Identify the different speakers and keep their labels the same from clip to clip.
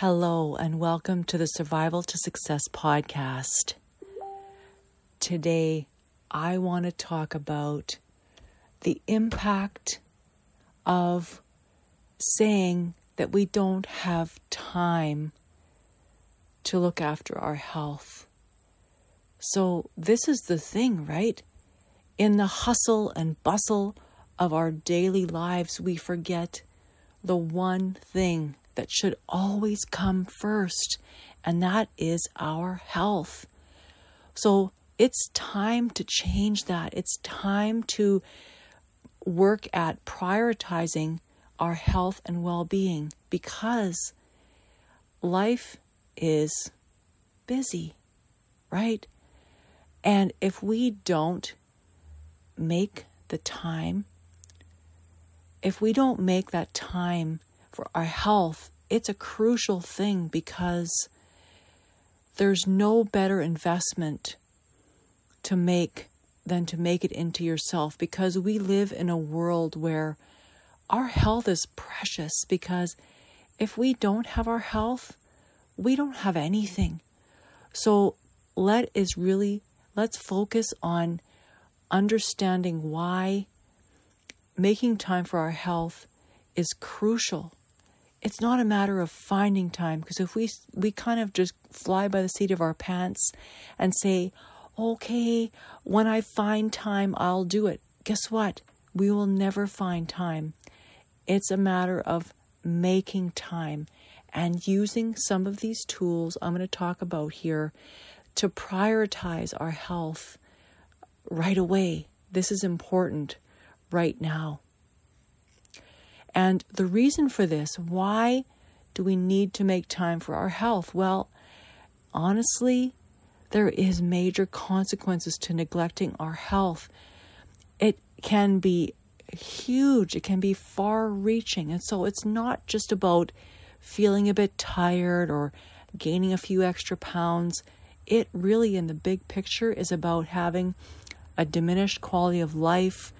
Speaker 1: Hello, and welcome to the Survival to Success podcast. Today, I want to talk about the impact of saying that we don't have time to look after our health. So, this is the thing, right? In the hustle and bustle of our daily lives, we forget the one thing that should always come first, and that is our health. So it's time to change that. It's time to work at prioritizing our health and well being because life is busy, right? And if we don't make the time, if we don't make that time for our health, it's a crucial thing because there's no better investment to make than to make it into yourself because we live in a world where our health is precious because if we don't have our health, we don't have anything. So let is really let's focus on understanding why making time for our health is crucial it's not a matter of finding time because if we we kind of just fly by the seat of our pants and say okay when i find time i'll do it. Guess what? We will never find time. It's a matter of making time and using some of these tools i'm going to talk about here to prioritize our health right away. This is important right now and the reason for this, why do we need to make time for our health? Well, honestly, there is major consequences to neglecting our health. It can be huge, it can be far reaching. And so it's not just about feeling a bit tired or gaining a few extra pounds. It really, in the big picture, is about having a diminished quality of life,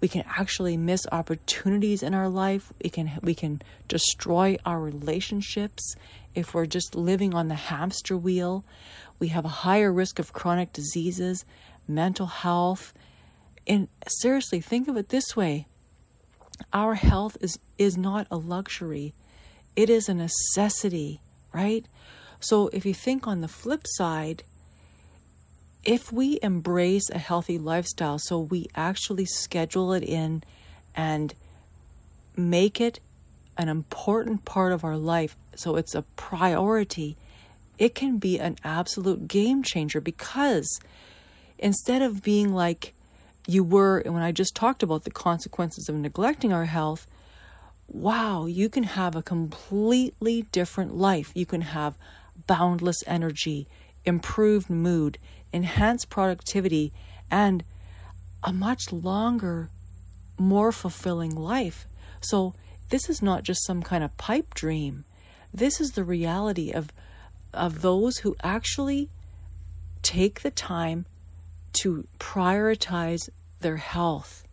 Speaker 1: we can actually miss opportunities in our life. We can we can destroy our relationships if we're just living on the hamster wheel. We have a higher risk of chronic diseases mental health. And seriously think of it this way. Our health is is not a luxury. It is a necessity right? So if you think on the flip side if we embrace a healthy lifestyle, so we actually schedule it in and make it an important part of our life, so it's a priority, it can be an absolute game changer because instead of being like you were when I just talked about the consequences of neglecting our health, wow, you can have a completely different life. You can have boundless energy, improved mood, enhanced productivity, and a much longer, more fulfilling life. So, this is not just some kind of pipe dream. This is the reality of, of those who actually take the time to prioritize their health.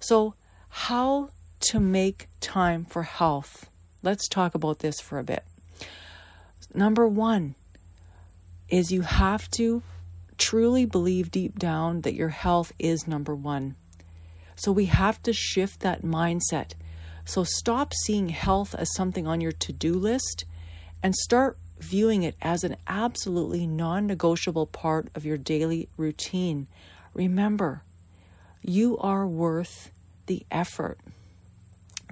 Speaker 1: So, how to make time for health? Let's talk about this for a bit. Number one is you have to truly believe deep down that your health is number one. So we have to shift that mindset. So stop seeing health as something on your to do list and start viewing it as an absolutely non negotiable part of your daily routine. Remember, you are worth the effort.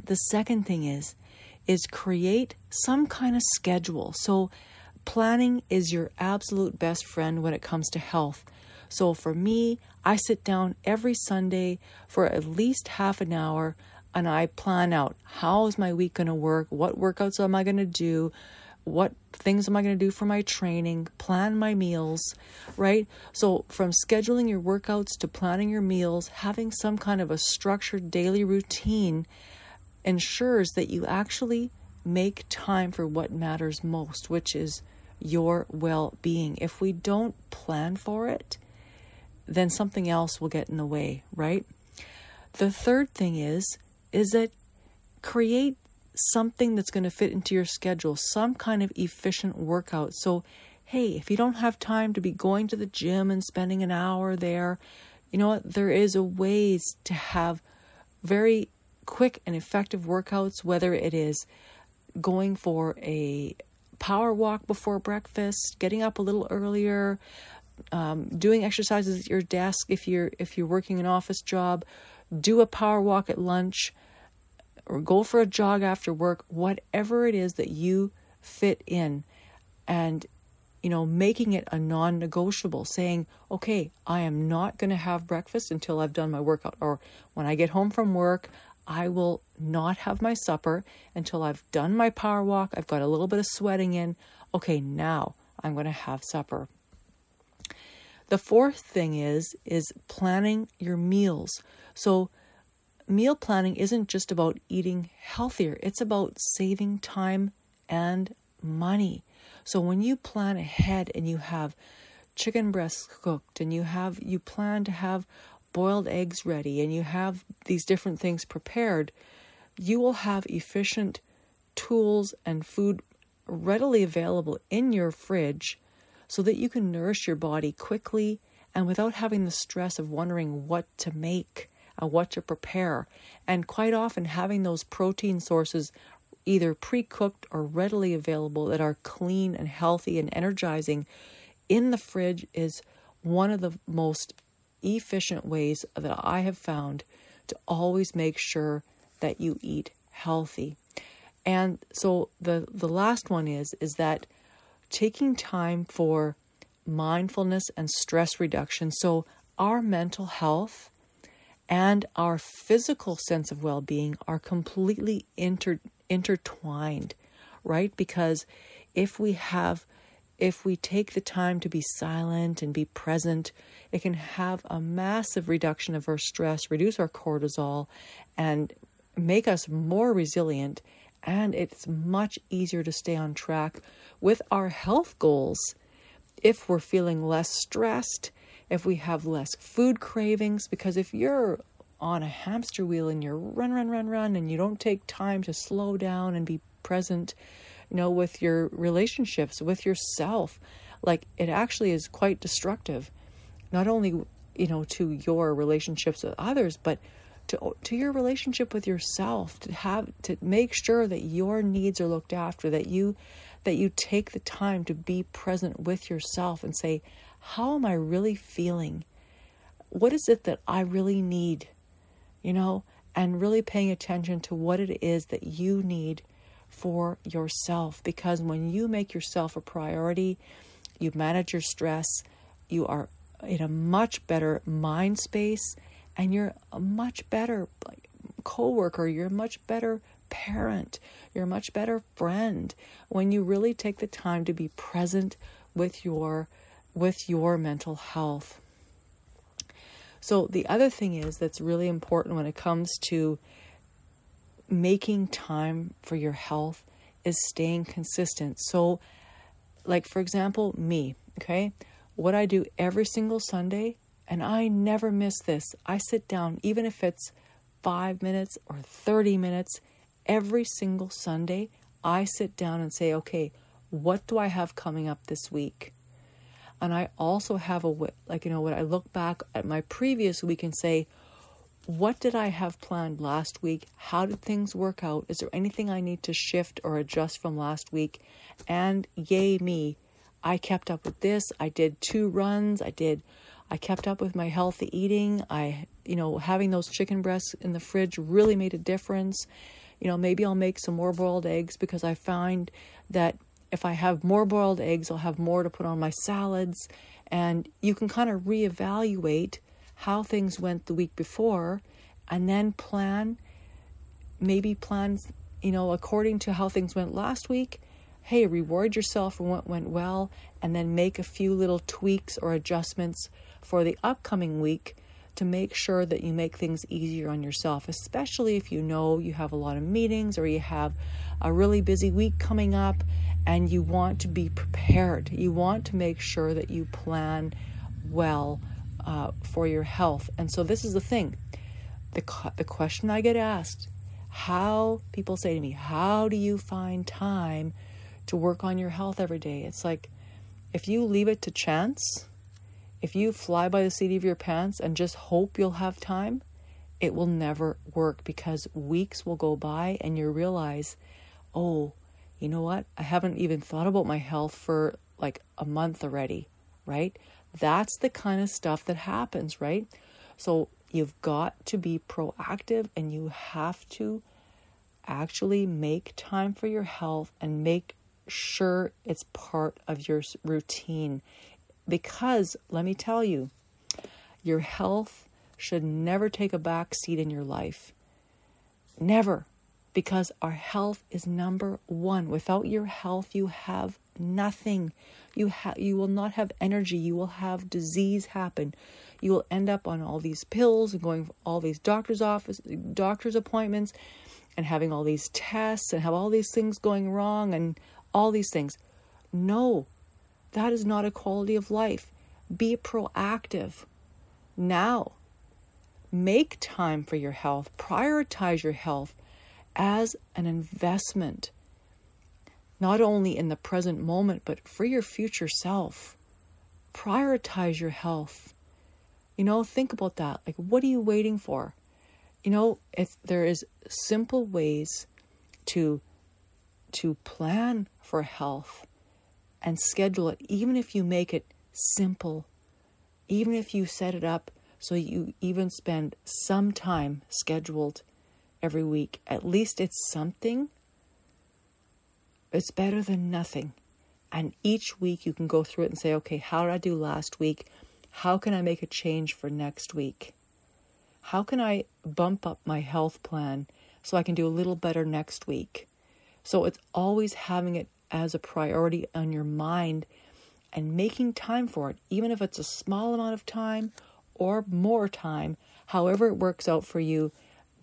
Speaker 1: The second thing is is create some kind of schedule. So planning is your absolute best friend when it comes to health. So for me, I sit down every Sunday for at least half an hour and I plan out how is my week going to work? What workouts am I going to do? What things am I going to do for my training? Plan my meals, right? So, from scheduling your workouts to planning your meals, having some kind of a structured daily routine ensures that you actually make time for what matters most, which is your well being. If we don't plan for it, then something else will get in the way, right? The third thing is is that create something that's going to fit into your schedule, some kind of efficient workout. So, hey, if you don't have time to be going to the gym and spending an hour there, you know what? There is a ways to have very quick and effective workouts, whether it is going for a power walk before breakfast, getting up a little earlier, um, doing exercises at your desk if you're if you're working an office job, do a power walk at lunch, or go for a jog after work. Whatever it is that you fit in, and you know, making it a non negotiable, saying, okay, I am not going to have breakfast until I've done my workout. Or when I get home from work, I will not have my supper until I've done my power walk. I've got a little bit of sweating in. Okay, now I'm going to have supper. The fourth thing is is planning your meals. So meal planning isn't just about eating healthier. It's about saving time and money. So when you plan ahead and you have chicken breasts cooked and you have you plan to have boiled eggs ready and you have these different things prepared, you will have efficient tools and food readily available in your fridge so that you can nourish your body quickly and without having the stress of wondering what to make and what to prepare. And quite often, having those protein sources either pre cooked or readily available that are clean and healthy and energizing in the fridge is one of the most efficient ways that I have found to always make sure that you eat healthy. And so the the last one is is that taking time for mindfulness and stress reduction. So our mental health and our physical sense of well-being are completely inter intertwined, right? Because if we have if we take the time to be silent and be present, it can have a massive reduction of our stress, reduce our cortisol, and make us more resilient. And it's much easier to stay on track with our health goals if we're feeling less stressed, if we have less food cravings. Because if you're on a hamster wheel and you're run, run, run, run, and you don't take time to slow down and be present, you know, with your relationships, with yourself, like it actually is quite destructive, not only, you know, to your relationships with others, but to, to your relationship with yourself to have to make sure that your needs are looked after that you that you take the time to be present with yourself and say how am i really feeling? What is it that i really need? You know, and really paying attention to what it is that you need for yourself. Because when you make yourself a priority, you manage your stress, you are in a much better mind space, and you're a much better co-worker, you're a much better parent, you're a much better friend when you really take the time to be present with your with your mental health. So, the other thing is that's really important when it comes to making time for your health is staying consistent. So, like for example, me, okay? What I do every single Sunday, and I never miss this. I sit down, even if it's five minutes or 30 minutes, every single Sunday, I sit down and say, okay, what do I have coming up this week? And I also have a, like, you know, when I look back at my previous week and say, what did I have planned last week? How did things work out? Is there anything I need to shift or adjust from last week? And yay me, I kept up with this. I did two runs. I did, I kept up with my healthy eating. I, you know, having those chicken breasts in the fridge really made a difference. You know, maybe I'll make some more boiled eggs because I find that if I have more boiled eggs, I'll have more to put on my salads. And you can kind of reevaluate how things went the week before and then plan, maybe plan, you know, according to how things went last week. Hey, reward yourself for what went well and then make a few little tweaks or adjustments for the upcoming week to make sure that you make things easier on yourself, especially if you know you have a lot of meetings or you have a really busy week coming up and you want to be prepared. You want to make sure that you plan well uh, for your health. And so, this is the thing the, the question I get asked How people say to me, How do you find time to work on your health every day? It's like if you leave it to chance, if you fly by the seat of your pants and just hope you'll have time, it will never work because weeks will go by and you realize, oh, you know what? I haven't even thought about my health for like a month already, right? That's the kind of stuff that happens, right? So you've got to be proactive and you have to actually make time for your health and make sure it's part of your routine. Because let me tell you, your health should never take a back seat in your life. Never. Because our health is number one. Without your health, you have nothing. You have you will not have energy. You will have disease happen. You will end up on all these pills and going all these doctor's office doctor's appointments and having all these tests and have all these things going wrong and all these things. No, that is not a quality of life. Be proactive now. Make time for your health. Prioritize your health as an investment, not only in the present moment, but for your future self. Prioritize your health. You know, think about that. Like, what are you waiting for? You know, if there is simple ways to to plan for health and schedule it, even if you make it simple, even if you set it up so you even spend some time scheduled every week, at least it's something. It's better than nothing. And each week you can go through it and say, okay, how did I do last week? How can I make a change for next week? How can I bump up my health plan so I can do a little better next week? So it's always having it as a priority on your mind and making time for it, even if it's a small amount of time or more time, however it works out for you,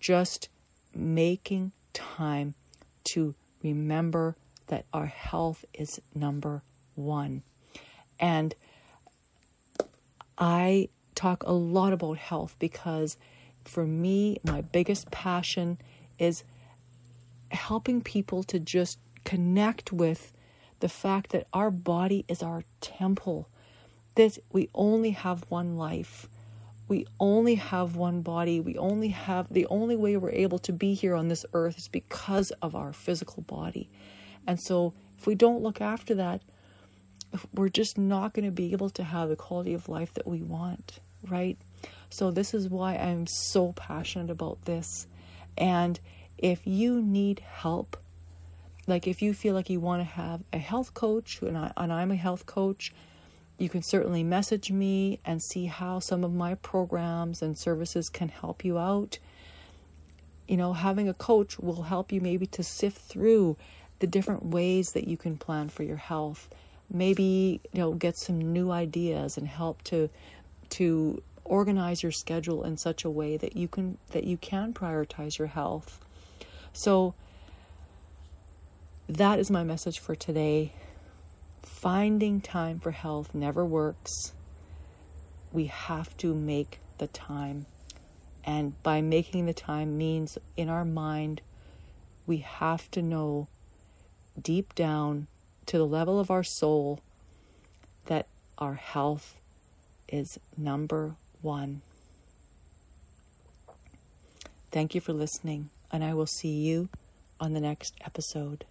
Speaker 1: just making time to remember that our health is number one. And I talk a lot about health because for me, my biggest passion is helping people to just connect with the fact that our body is our temple, that we only have one life. We only have one body. We only have the only way we're able to be here on this earth is because of our physical body. And so, if we don't look after that, we're just not going to be able to have the quality of life that we want, right? So, this is why I'm so passionate about this. And if you need help, like if you feel like you want to have a health coach, and, I, and I'm a health coach, you can certainly message me and see how some of my programs and services can help you out. You know, having a coach will help you maybe to sift through the different ways that you can plan for your health. Maybe, you know, get some new ideas and help to to organize your schedule in such a way that you can that you can prioritize your health. So that is my message for today. Finding time for health never works. We have to make the time. And by making the time means in our mind, we have to know deep down to the level of our soul that our health is number one. Thank you for listening, and I will see you on the next episode.